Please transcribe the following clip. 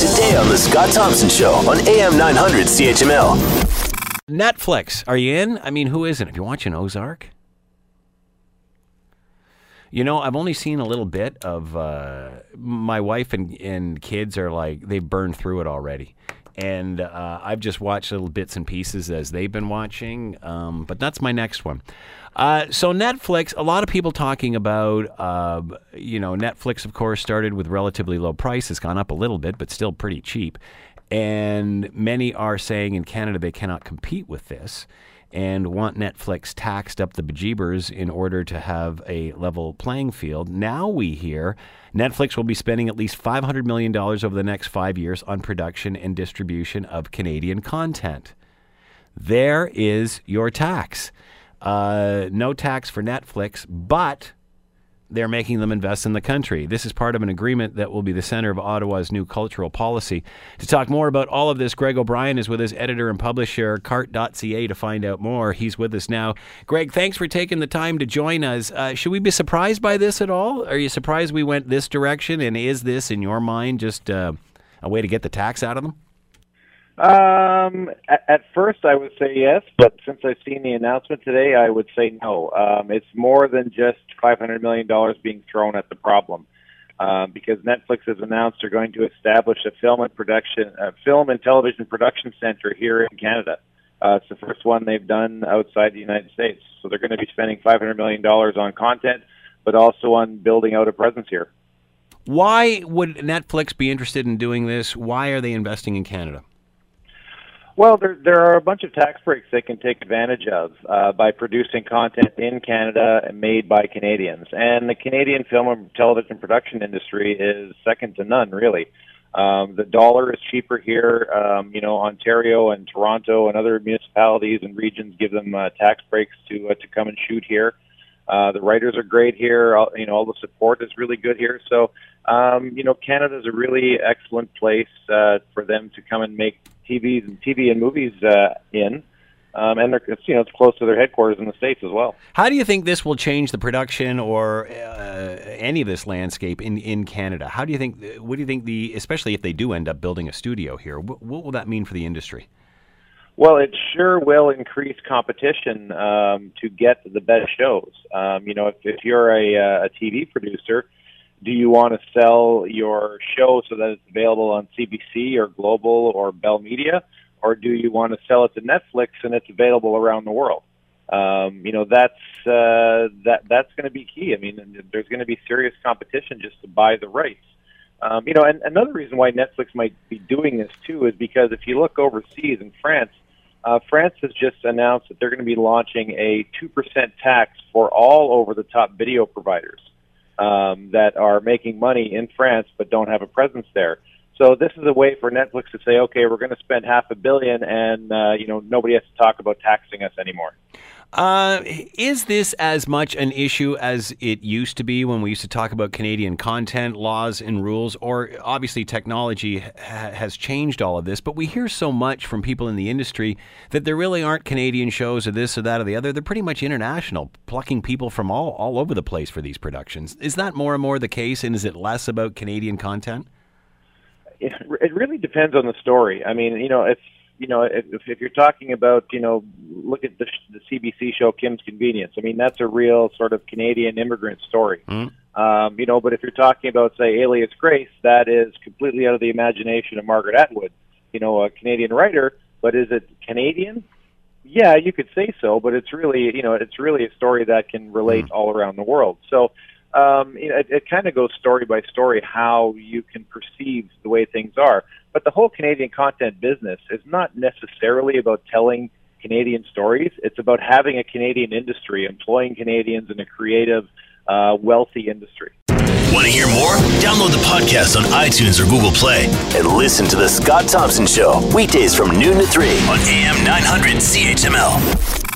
Today on The Scott Thompson Show on AM 900 CHML. Netflix, are you in? I mean, who isn't? If you're watching Ozark, you know, I've only seen a little bit of. Uh, my wife and, and kids are like they've burned through it already, and uh, I've just watched little bits and pieces as they've been watching. Um, but that's my next one. Uh, so Netflix, a lot of people talking about, uh, you know, Netflix, of course, started with relatively low price. It's gone up a little bit, but still pretty cheap. And many are saying in Canada they cannot compete with this and want Netflix taxed up the bejeebers in order to have a level playing field. Now we hear Netflix will be spending at least $500 million over the next five years on production and distribution of Canadian content. There is your tax. Uh, no tax for Netflix, but they're making them invest in the country. This is part of an agreement that will be the center of Ottawa's new cultural policy. To talk more about all of this, Greg O'Brien is with his editor and publisher, cartt.ca, to find out more. He's with us now. Greg, thanks for taking the time to join us. Uh, should we be surprised by this at all? Are you surprised we went this direction? And is this, in your mind, just uh, a way to get the tax out of them? Um, at, at first, I would say yes, but since I've seen the announcement today, I would say no. Um, it's more than just $500 million being thrown at the problem. Um, because Netflix has announced they're going to establish a film and production, a film and television production center here in Canada. Uh, it's the first one they've done outside the United States. So they're going to be spending $500 million on content, but also on building out a presence here. Why would Netflix be interested in doing this? Why are they investing in Canada? Well, there there are a bunch of tax breaks they can take advantage of uh, by producing content in Canada made by Canadians. And the Canadian film and television production industry is second to none, really. Um, the dollar is cheaper here. Um, you know, Ontario and Toronto and other municipalities and regions give them uh, tax breaks to uh, to come and shoot here. Uh, the writers are great here. All, you know, all the support is really good here. So, um, you know, Canada is a really excellent place uh, for them to come and make TVs and TV and movies uh, in. Um, and they're you know it's close to their headquarters in the states as well. How do you think this will change the production or uh, any of this landscape in, in Canada? How do you think? What do you think the especially if they do end up building a studio here? What, what will that mean for the industry? Well, it sure will increase competition um, to get the best shows. Um, you know, if, if you're a, uh, a TV producer, do you want to sell your show so that it's available on CBC or Global or Bell Media, or do you want to sell it to Netflix and it's available around the world? Um, you know, that's uh, that that's going to be key. I mean, there's going to be serious competition just to buy the rights. Um, you know, and another reason why Netflix might be doing this too is because if you look overseas in France, uh, France has just announced that they're going to be launching a 2% tax for all over the top video providers um, that are making money in France but don't have a presence there. So this is a way for Netflix to say, okay, we're going to spend half a billion, and uh, you know nobody has to talk about taxing us anymore. Uh, is this as much an issue as it used to be when we used to talk about Canadian content laws and rules? Or obviously, technology ha- has changed all of this, but we hear so much from people in the industry that there really aren't Canadian shows or this or that or the other. They're pretty much international, plucking people from all, all over the place for these productions. Is that more and more the case, and is it less about Canadian content? It, it really depends on the story. I mean, you know, if you know, if, if you're talking about, you know, look at the, the CBC show Kim's Convenience. I mean, that's a real sort of Canadian immigrant story. Mm. Um, you know, but if you're talking about, say, Alias Grace, that is completely out of the imagination of Margaret Atwood, you know, a Canadian writer. But is it Canadian? Yeah, you could say so, but it's really, you know, it's really a story that can relate mm. all around the world. So, um, you know, it, it kind of goes story by story how you can perceive the way things are. But the whole Canadian content business is not necessarily about telling Canadian stories. It's about having a Canadian industry, employing Canadians in a creative, uh, wealthy industry. Want to hear more? Download the podcast on iTunes or Google Play and listen to The Scott Thompson Show weekdays from noon to 3 on AM 900 CHML.